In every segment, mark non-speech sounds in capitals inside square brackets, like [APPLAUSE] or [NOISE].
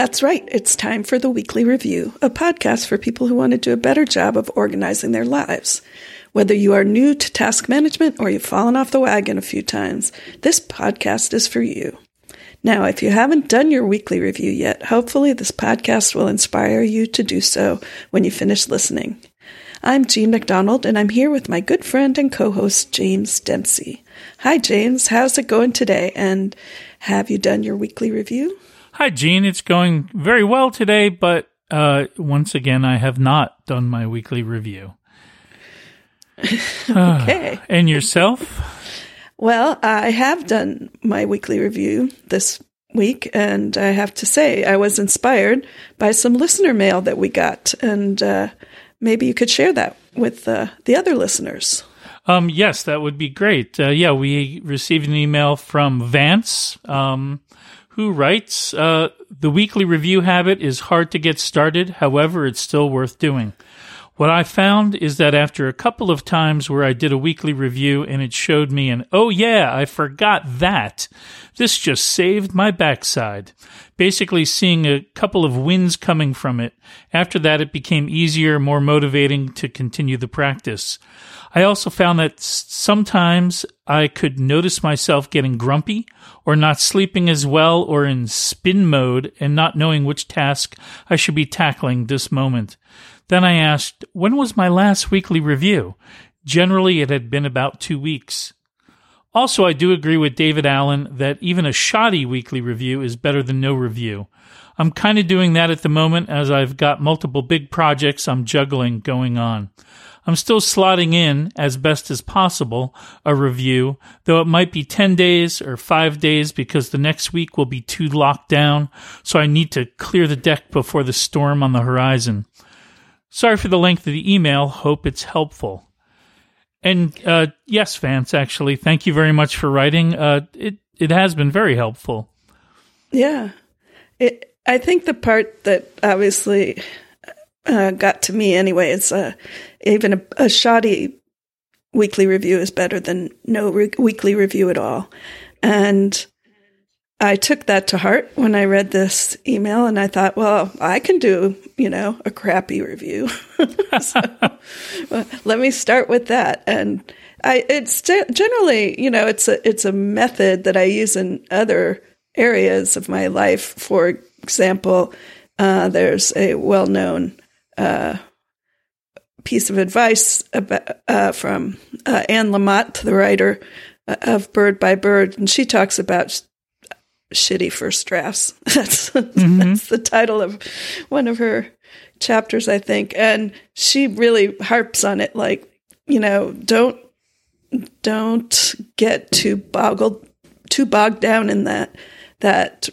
That's right. It's time for the Weekly Review, a podcast for people who want to do a better job of organizing their lives. Whether you are new to task management or you've fallen off the wagon a few times, this podcast is for you. Now, if you haven't done your weekly review yet, hopefully this podcast will inspire you to do so when you finish listening. I'm Jean MacDonald, and I'm here with my good friend and co host, James Dempsey. Hi, James. How's it going today? And have you done your weekly review? Hi, Jean. It's going very well today, but uh, once again, I have not done my weekly review. [LAUGHS] okay. Uh, and yourself? Well, I have done my weekly review this week, and I have to say, I was inspired by some listener mail that we got, and uh, maybe you could share that with uh, the other listeners. Um, yes, that would be great. Uh, yeah, we received an email from Vance, um, who writes uh, The weekly review habit is hard to get started, however, it's still worth doing. What I found is that after a couple of times where I did a weekly review and it showed me an, oh yeah, I forgot that, this just saved my backside. Basically, seeing a couple of wins coming from it. After that, it became easier, more motivating to continue the practice. I also found that sometimes I could notice myself getting grumpy or not sleeping as well or in spin mode and not knowing which task I should be tackling this moment. Then I asked, when was my last weekly review? Generally, it had been about two weeks. Also, I do agree with David Allen that even a shoddy weekly review is better than no review. I'm kind of doing that at the moment as I've got multiple big projects I'm juggling going on. I'm still slotting in, as best as possible, a review, though it might be 10 days or 5 days because the next week will be too locked down, so I need to clear the deck before the storm on the horizon. Sorry for the length of the email. Hope it's helpful. And uh, yes, Vance, actually, thank you very much for writing. Uh, it it has been very helpful. Yeah, it, I think the part that obviously uh, got to me anyway is uh, even a, a, shoddy weekly review is better than no re- weekly review at all, and I took that to heart when I read this email and I thought, well, I can do, you know, a crappy review. [LAUGHS] so, let me start with that. And I, it's generally, you know, it's a, it's a method that I use in other areas of my life. For example, uh, there's a well known, uh, piece of advice about, uh, from uh, Anne Lamott, the writer uh, of Bird by Bird, and she talks about shitty first drafts. [LAUGHS] That's mm-hmm. that's the title of one of her chapters, I think. And she really harps on it like, you know, don't don't get too boggled too bogged down in that that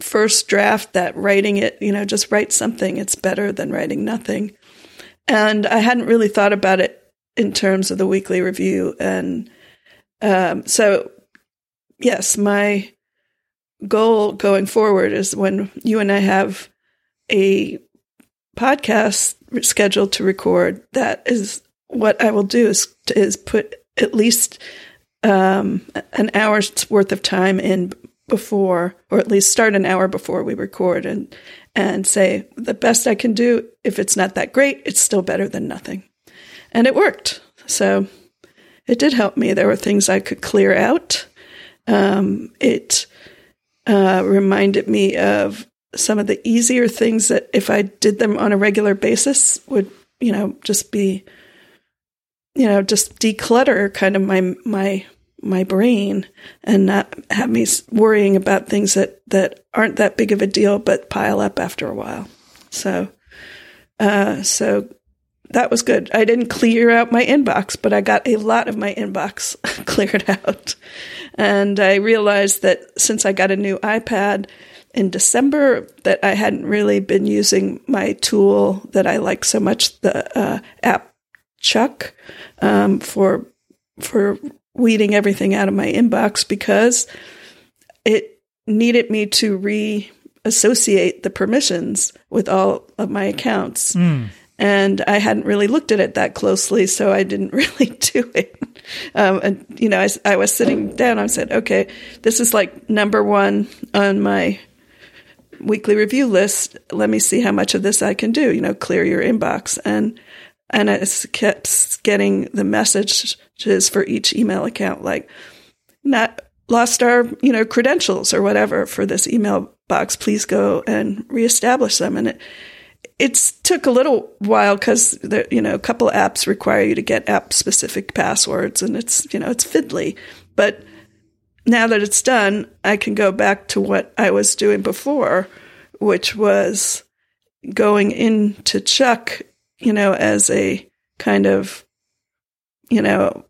first draft, that writing it, you know, just write something. It's better than writing nothing. And I hadn't really thought about it in terms of the weekly review. And um, so yes, my goal going forward is when you and I have a podcast scheduled to record, that is what I will do is, is put at least um, an hour's worth of time in before, or at least start an hour before we record and, and say the best I can do. If it's not that great, it's still better than nothing. And it worked. So it did help me. There were things I could clear out. Um, it uh, reminded me of some of the easier things that if I did them on a regular basis would, you know, just be, you know, just declutter kind of my, my, my brain and not have me worrying about things that, that aren't that big of a deal, but pile up after a while. So, uh, so that was good. I didn't clear out my inbox, but I got a lot of my inbox [LAUGHS] cleared out. And I realized that since I got a new iPad in December, that I hadn't really been using my tool that I like so much, the uh, app Chuck, um, for for weeding everything out of my inbox because it needed me to reassociate the permissions with all of my accounts. Mm and I hadn't really looked at it that closely, so I didn't [LAUGHS] really do it. Um, and you know, I, I, was sitting down. I said, "Okay, this is like number one on my weekly review list. Let me see how much of this I can do. You know, clear your inbox and and I kept getting the messages for each email account, like not lost our you know credentials or whatever for this email box. Please go and reestablish them. And it it's took a little while because you know a couple apps require you to get app specific passwords, and it's you know it's fiddly, but now that it's done, I can go back to what I was doing before, which was going into Chuck, you know, as a kind of, you know,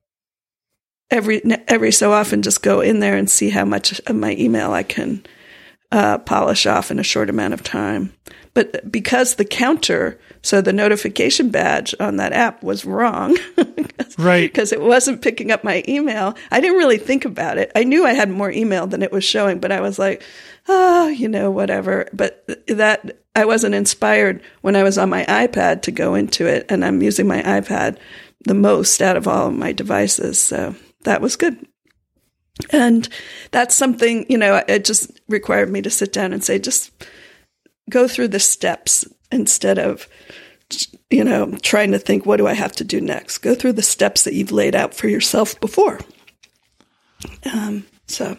every every so often just go in there and see how much of my email I can uh, polish off in a short amount of time. But because the counter, so the notification badge on that app was wrong, [LAUGHS] right? Because it wasn't picking up my email. I didn't really think about it. I knew I had more email than it was showing, but I was like, oh, you know, whatever. But that I wasn't inspired when I was on my iPad to go into it, and I'm using my iPad the most out of all of my devices. So that was good. And that's something, you know, it just required me to sit down and say, just go through the steps instead of you know trying to think what do i have to do next? Go through the steps that you've laid out for yourself before. Um, so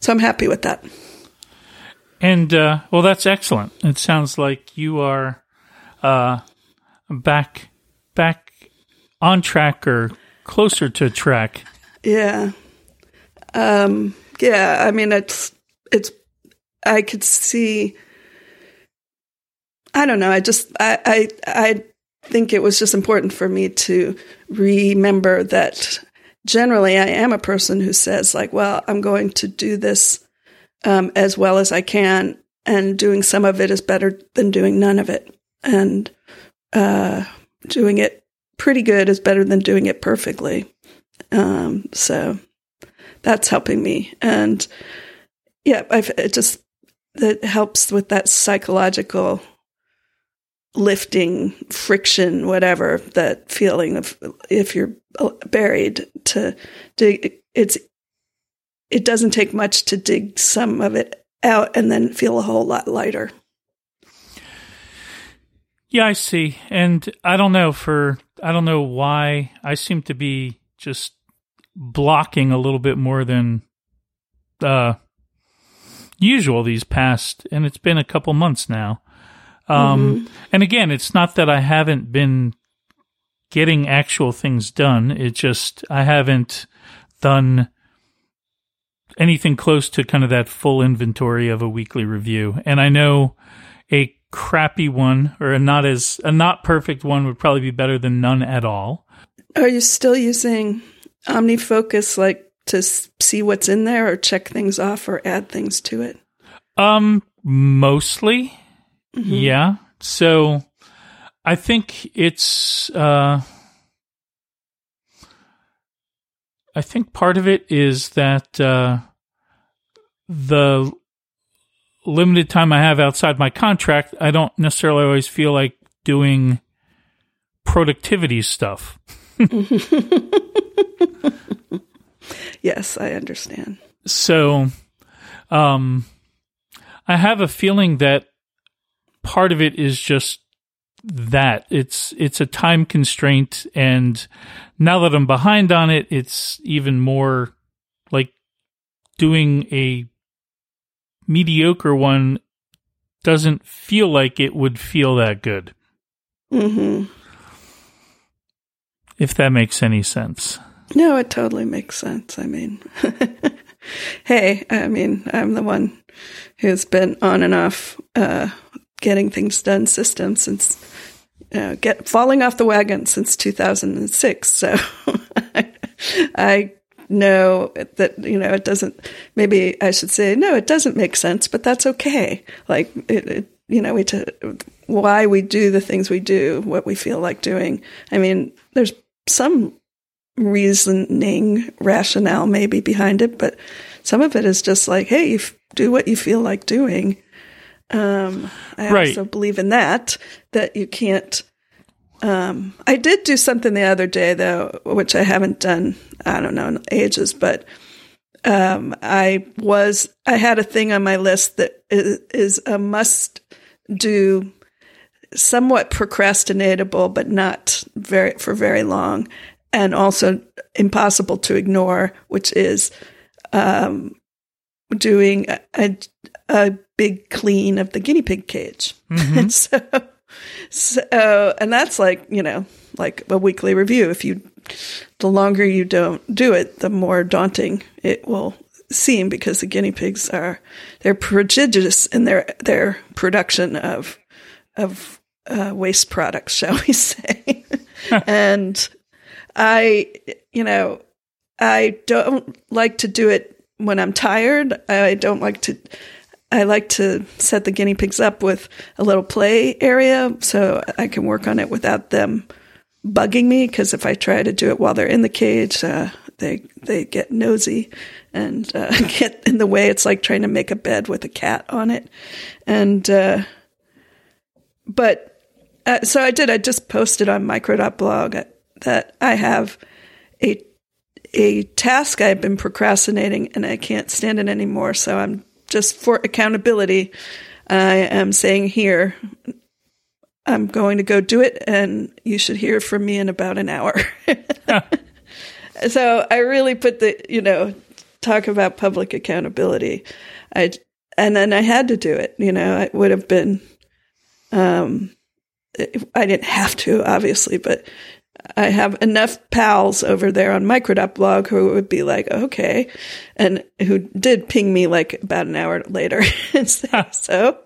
so i'm happy with that. And uh, well that's excellent. It sounds like you are uh, back back on track or closer to track. Yeah. Um, yeah i mean it's it's i could see I don't know. I just I, I I think it was just important for me to remember that generally I am a person who says like, well, I'm going to do this um, as well as I can, and doing some of it is better than doing none of it, and uh, doing it pretty good is better than doing it perfectly. Um, so that's helping me, and yeah, I've, it just that helps with that psychological lifting, friction, whatever that feeling of if you're buried to dig. It's it doesn't take much to dig some of it out and then feel a whole lot lighter. Yeah, I see. And I don't know for I don't know why I seem to be just blocking a little bit more than uh usual these past and it's been a couple months now. Um, mm-hmm. And again, it's not that I haven't been getting actual things done. It just, I haven't done anything close to kind of that full inventory of a weekly review. And I know a crappy one or a not as, a not perfect one would probably be better than none at all. Are you still using OmniFocus like to see what's in there or check things off or add things to it? Um, mostly. Mm-hmm. Yeah. So I think it's uh I think part of it is that uh the limited time I have outside my contract, I don't necessarily always feel like doing productivity stuff. [LAUGHS] yes, I understand. So, um, I have a feeling that part of it is just that it's it's a time constraint and now that I'm behind on it it's even more like doing a mediocre one doesn't feel like it would feel that good. hmm If that makes any sense. No, it totally makes sense. I mean, [LAUGHS] hey, I mean, I'm the one who's been on and off uh, getting things done system since uh, get falling off the wagon since 2006. So [LAUGHS] I know that you know it doesn't. Maybe I should say no, it doesn't make sense, but that's okay. Like it, it you know, we t- why we do the things we do, what we feel like doing. I mean, there's some reasoning, rationale maybe behind it, but some of it is just like, hey, you f- do what you feel like doing um, I right. also believe in that, that you can't. Um, I did do something the other day though, which I haven't done, I don't know, in ages, but um, I was I had a thing on my list that is, is a must do, somewhat procrastinatable, but not very for very long, and also impossible to ignore, which is um, doing a, a, big clean of the guinea pig cage. Mm-hmm. [LAUGHS] so, so, and that's like you know like a weekly review. If you the longer you don't do it, the more daunting it will seem because the guinea pigs are they're prodigious in their their production of of uh, waste products, [LAUGHS] shall we say? [LAUGHS] and I, you know, I don't like to do it when I'm tired. I don't like to. I like to set the guinea pigs up with a little play area so I can work on it without them bugging me because if I try to do it while they're in the cage, uh, they they get nosy and uh, [LAUGHS] get in the way. It's like trying to make a bed with a cat on it, and uh, but uh, so I did. I just posted on micro.blog that I have a a task I've been procrastinating and I can't stand it anymore. So I'm just for accountability. I am saying here I'm going to go do it, and you should hear from me in about an hour. [LAUGHS] [LAUGHS] so I really put the, you know, talk about public accountability. I and then I had to do it. You know, it would have been, um, I didn't have to, obviously, but I have enough pals over there on micro.blog who would be like, okay, and who did ping me like about an hour later. [LAUGHS] And say, so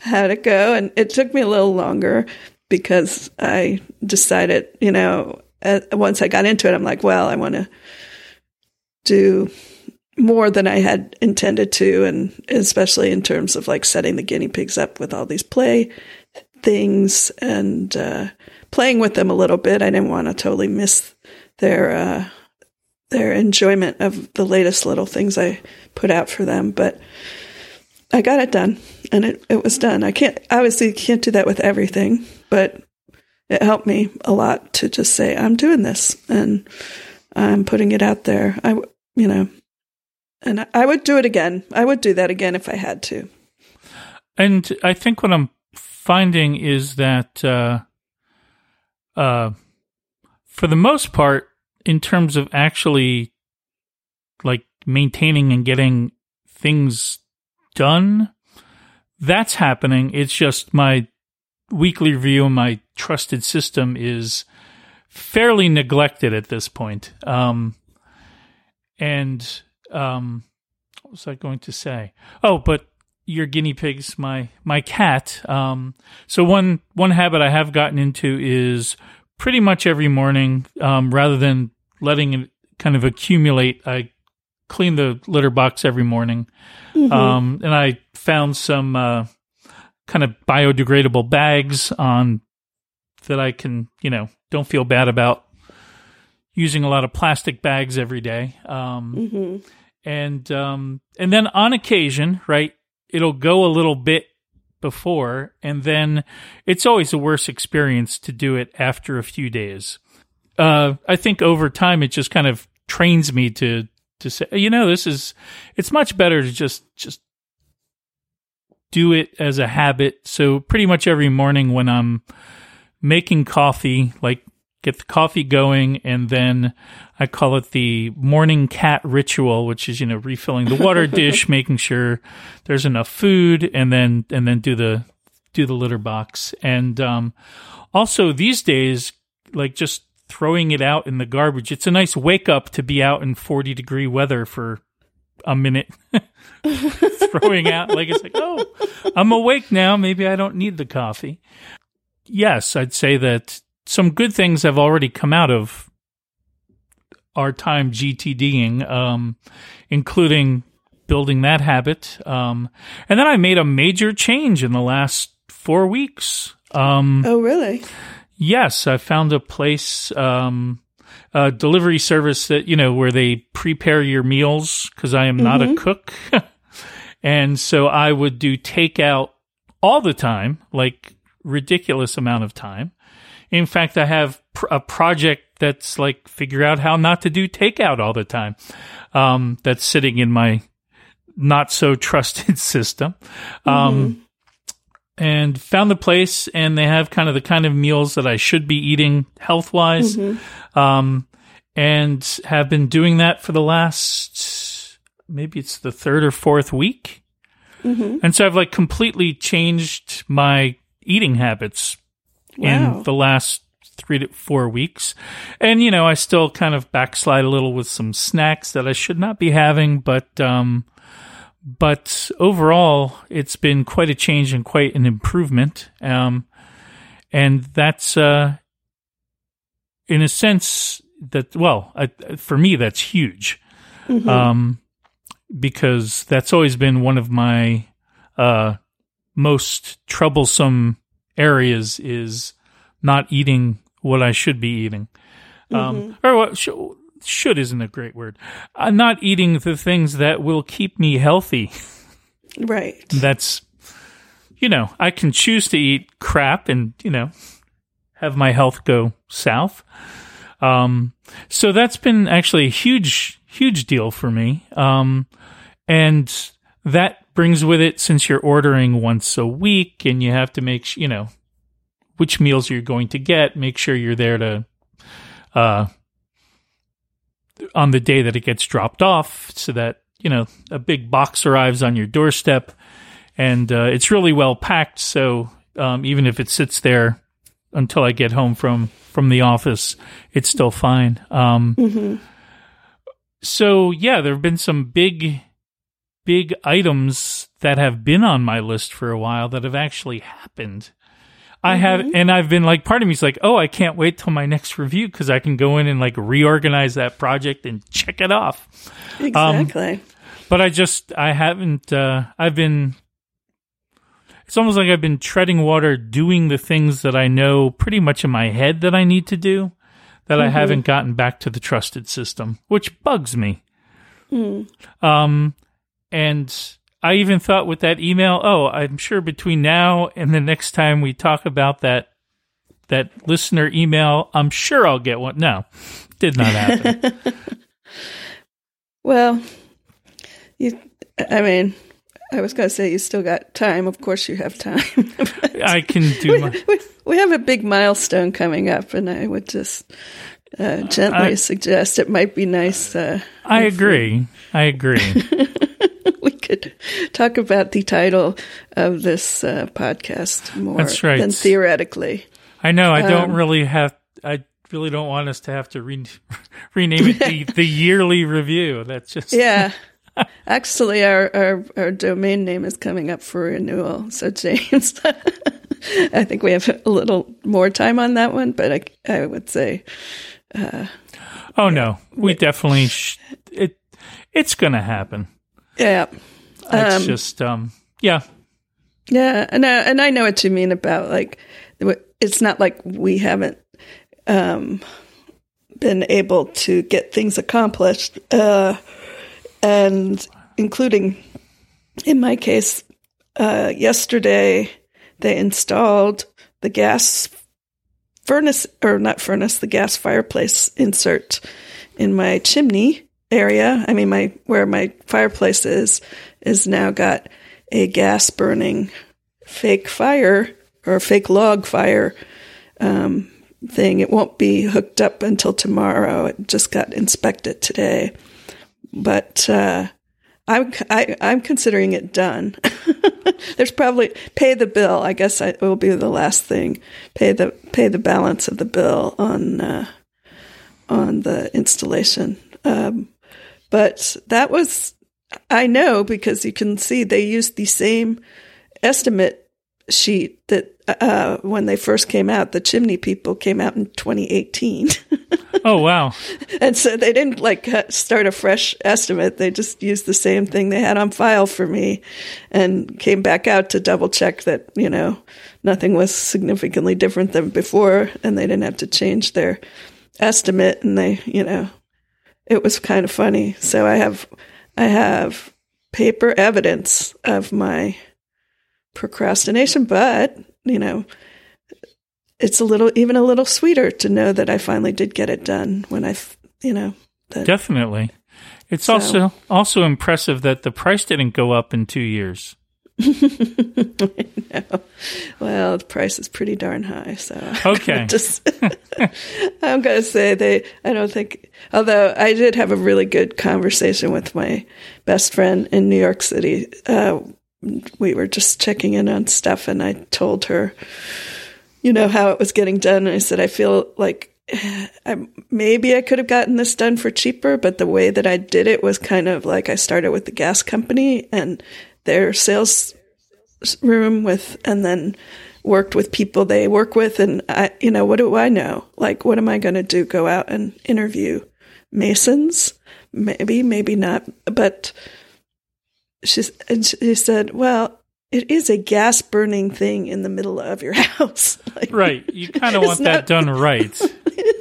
how'd it go? And it took me a little longer because I decided, you know, once I got into it, I'm like, well, I want to do more than I had intended to, and especially in terms of like setting the guinea pigs up with all these play things. And uh, playing with them a little bit. I didn't want to totally miss their uh, their enjoyment of the latest little things I put out for them, but I got it done and it, it was done. I can't, obviously can't do that with everything, but it helped me a lot to just say, I'm doing this and I'm putting it out there. I, you know, and I would do it again. I would do that again if I had to. And I think what I'm finding is that, uh, uh, for the most part, in terms of actually like maintaining and getting things done. That's happening. It's just my weekly review my trusted system is fairly neglected at this point. Um, and um, what was I going to say? Oh, but your guinea pigs, my my cat. Um, so one one habit I have gotten into is pretty much every morning, um, rather than letting it kind of accumulate, I clean the litter box every morning. Mm-hmm. Um, and I found some uh, kind of biodegradable bags on that I can, you know, don't feel bad about using a lot of plastic bags every day. Um, mm-hmm. And um, and then on occasion, right, it'll go a little bit before, and then it's always a worse experience to do it after a few days. Uh, I think over time it just kind of trains me to to say, you know, this is, it's much better to just, just do it as a habit. So pretty much every morning when I'm making coffee, like get the coffee going and then I call it the morning cat ritual, which is, you know, refilling the water [LAUGHS] dish, making sure there's enough food and then, and then do the, do the litter box. And, um, also these days, like just throwing it out in the garbage. It's a nice wake up to be out in 40 degree weather for a minute. [LAUGHS] throwing out like it's like, "Oh, I'm awake now. Maybe I don't need the coffee." Yes, I'd say that some good things have already come out of our time GTDing, um, including building that habit. Um, and then I made a major change in the last four weeks. Um, oh, really? Yes, I found a place, um, a delivery service that, you know, where they prepare your meals because I am mm-hmm. not a mm-hmm. cook. [LAUGHS] and so I would do takeout all the time, like ridiculous amount of time. In fact, I have pr- a project that's like figure out how not to do takeout all the time. Um, that's sitting in my not so trusted [LAUGHS] system. Um, and found the place and they have kind of the kind of meals that I should be eating health wise. Um, and have been doing that for the last, maybe it's the third or fourth week. And so I've like completely changed my eating habits Wow. in the last three to four weeks. And, you know, I still kind of backslide a little with some snacks that I should not be having, but, um, but overall, it's been quite a change and quite an improvement. Um, and that's, uh, in a sense that, well, I, for me, that's huge. Um, because that's always been one of my, uh, most troublesome areas is not eating what I should be eating. Um, or what sh- should isn't a great word. Uh, not eating the things that will keep me healthy. Right. That's, you know, I can choose to eat crap and, you know, have my health go south. Um, so that's been actually a huge, huge deal for me. Um, and that brings with it, since you're ordering once a week and you have to make, you know, which meals you're going to get, make sure you're there to, uh, on the day that it gets dropped off so that, you know, a big box arrives on your doorstep and, uh, it's really well packed. So, um, even if it sits there until I get home from, from the office, it's still fine. Um, so yeah, there have been some big, big items that have been on my list for a while that have actually happened. I have, and I've been like, part of me's like, oh, I can't wait till my next review because I can go in and like reorganize that project and check it off. Exactly. But I just, I haven't, uh, I've been, it's almost like I've been treading water doing the things that I know pretty much in my head that I need to do that I haven't gotten back to the trusted system, which bugs me. Um, and I even thought with that email, oh, I'm sure between now and the next time we talk about that that listener email, I'm sure I'll get one. No, did not happen. [LAUGHS] Well, you. I mean, I was going to say you still got time. Of course, you have time. [LAUGHS] I can do my. we, we have a big milestone coming up, and I would just uh, gently I- suggest it might be nice. Uh, I agree. I agree. [LAUGHS] we could talk about the title of this uh, podcast more That's right. than theoretically. I know. I Um, don't really have. I really don't want us to have to re- [LAUGHS] rename it the, the yearly review. That's just Yeah. [LAUGHS] Actually, our, our, our domain name is coming up for renewal. So, James, [LAUGHS] I think we have a little more time on that one, but I, I would say, Oh no, we definitely. Sh- it. It's gonna happen. yeah. It's just. Um. Yeah. Yeah, and I, and I know what you mean about like it's not like we haven't um, been able to get things accomplished, uh, and including in my case, uh, yesterday they installed the gas furnace or not furnace, the gas fireplace insert in my chimney area. I mean, my where my fireplace is is now got a gas burning fake fire or fake log fire um, thing. It won't be hooked up until tomorrow. It just got inspected today, but uh, I'm I, I'm considering it done. [LAUGHS] There's probably pay the bill. I guess I, it will be the last thing. Pay the pay the balance of the bill on uh, on the installation. Um, but that was I know because you can see they used the same estimate sheet that uh, when they first came out, the chimney people came out in 2018. [LAUGHS] Oh wow. and so they didn't like start a fresh estimate. They just used the same thing they had on file for me and came back out to double check that, you know, nothing was significantly different than before and they didn't have to change their estimate. And they, you know, it was kind of funny. So I have, I have paper evidence of my procrastination, but, you know, it's a little even a little sweeter to know that I finally did get it done when I, you know, that, Definitely. It's So- also also impressive that the price didn't go up in two years. [LAUGHS] well, the price is pretty darn high. So [LAUGHS] Okay. just [LAUGHS] I'm gonna say they. I don't think. Although I did have a really good conversation with my best friend in New York City. Uh, we were just checking in on stuff, and I told her, you know, how it was getting done. And I said, I feel like [SIGHS] I, maybe I could have gotten this done for cheaper, but the way that I did it was kind of like I started with the gas company and their sales room with, and then worked with people they work with. And I, you know, what do I know? Like, what am I going to do? Go out and interview masons? Maybe, maybe not. But she, and she said, well, it is a gas burning thing in the middle of your [LAUGHS] house. [LAUGHS] Like, Right. You kind of want that done right.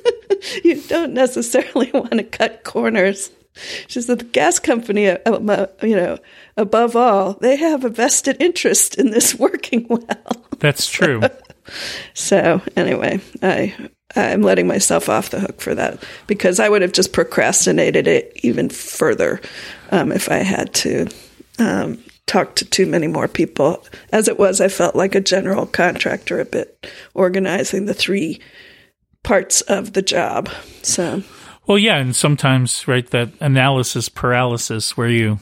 [LAUGHS] you don't necessarily want to cut corners. [LAUGHS] She said the gas company, uh, uh, you know, above all, they have a vested interest in this [LAUGHS] working well. That's true. [LAUGHS] So anyway, I I'm letting myself off the hook for that because I would have just procrastinated it even further um, if I had to um, talk to too many more people. As it was, I felt like a general contractor a bit, organizing the three parts of the job. So Well, yeah, and sometimes, right, that analysis paralysis where you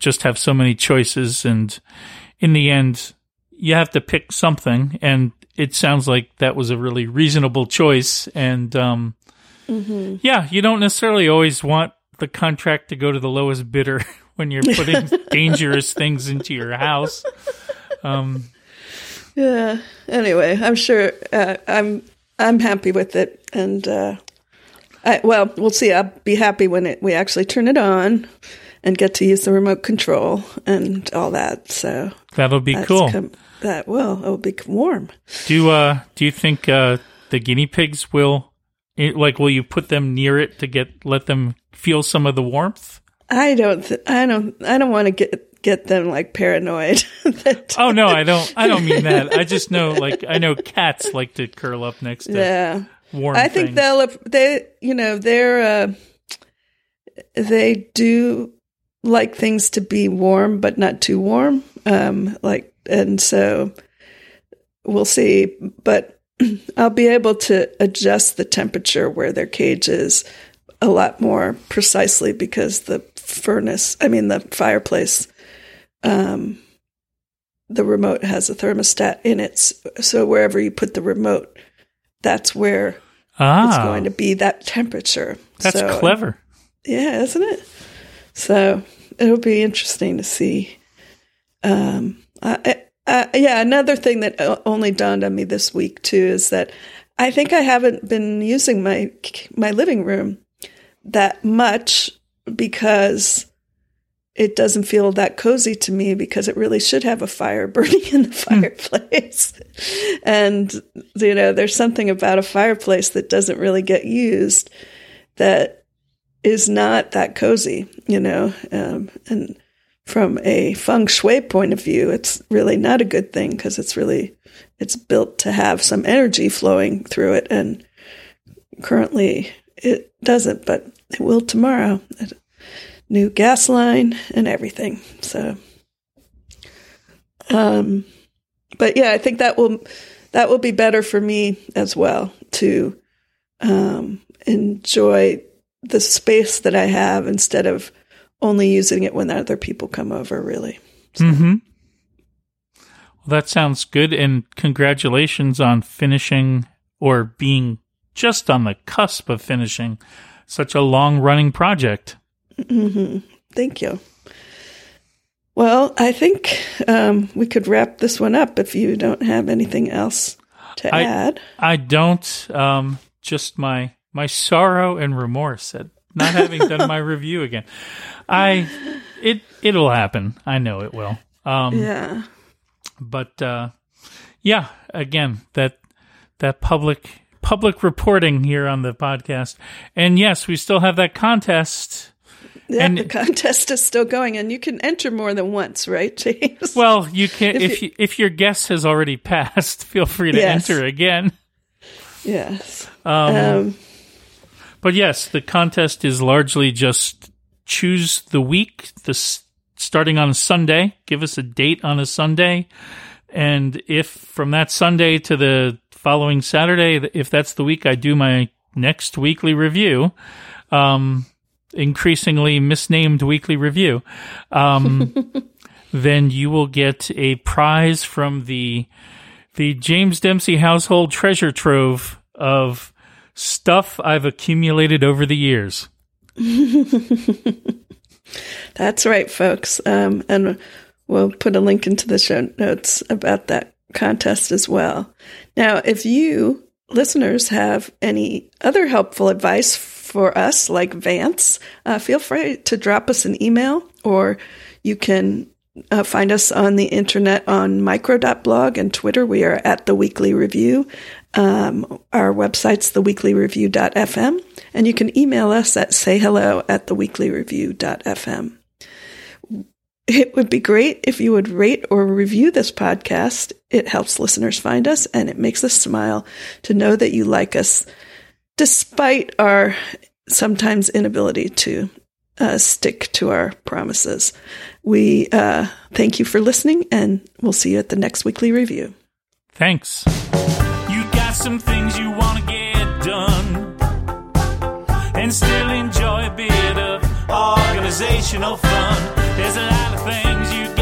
just have so many choices, and in the end, you have to pick something. And it sounds like that was a really reasonable choice. And um, yeah, you don't necessarily always want the contract to go to the lowest bidder [LAUGHS] when you're putting [LAUGHS] dangerous things into your house. Um, yeah. Anyway, I'm sure uh, I'm I'm happy with it, and uh, I, well, we'll see. I'll be happy when it we actually turn it on and get to use the remote control and all that. So that'll be cool. com- that will it will be warm. Do uh do you think uh the guinea pigs will it, like will you put them near it to get let them feel some of the warmth? I don't. Th- I don't. I don't want to get get them like paranoid. [LAUGHS] that, Oh no, I don't I don't mean that. I just know like I know cats like to curl up next to yeah. Warm I think things. they'll they you know they're uh, they do like things to be warm but not too warm. Um like and so we'll see. But [CLEARS THROAT] I'll be able to adjust the temperature where their cage is a lot more precisely because the furnace I mean the fireplace um the remote has a thermostat in it. So wherever you put the remote that's where ah, it's going to be that temperature. That's So, clever. Yeah, isn't it? So it'll be interesting to see. Um, I, I, yeah, another thing that only dawned on me this week too is that I think I haven't been using my my living room that much because it doesn't feel that cozy to me because it really should have a fire [LAUGHS] burning in the fireplace. and, you know, there's something about a fireplace that doesn't really get used that is not that cozy, you know. Um, and from a feng shui point of view, it's really not a good thing because it's really, it's built to have some energy flowing through it. And currently it doesn't, but it will tomorrow new gas line and everything. So, um, but yeah, I think that will that will be better for me as well to um, enjoy the space that I have instead of only using it when other people come over. Really, Mm-hmm. Well, that sounds good, and congratulations on finishing or being just on the cusp of finishing such a long-running project. Hmm thank you. Well, I think um, we could wrap this one up if you don't have anything else to I- add. I don't. Um, just my my sorrow and remorse at not having done my [LAUGHS] review again. I it it'll happen. I know it will. Um, Yeah. but uh, yeah, again that that public public reporting here on the podcast, and yes, we still have that contest. Yeah, And- the contest is still going, and you can enter more than once, right, James? Well, you can If if you, if your guess has already passed, [LAUGHS] feel free to Yes. enter again. Yes. Um, Um, But yes, the contest is largely just choose the week, the starting on a Sunday. Give us a date on a Sunday, and if from that Sunday to the following Saturday, if that's the week I do my next weekly review, um, increasingly misnamed weekly review, um, [LAUGHS] then you will get a prize from the the James Dempsey household treasure trove of stuff I've accumulated over the years. [LAUGHS] That's right, folks. Um, and we'll put a link into the show notes about that contest as well. Now, if you listeners have any other helpful advice for us, like Vance, uh, feel free to drop us an email or you can uh, find us on the internet on micro.blog and Twitter. We are at the Weekly Review. Um, our website's theweeklyreview.fm, and you can email us at sayhello at theweeklyreview.fm. It would be great if you would rate or review this podcast. It helps listeners find us and it makes us smile to know that you like us, despite our sometimes inability to uh, stick to our promises. We uh, thank you for listening and we'll see you at the next weekly review. Thanks. You got some things you want to get done and still enjoy a bit of organizational fun. There's a lot of things you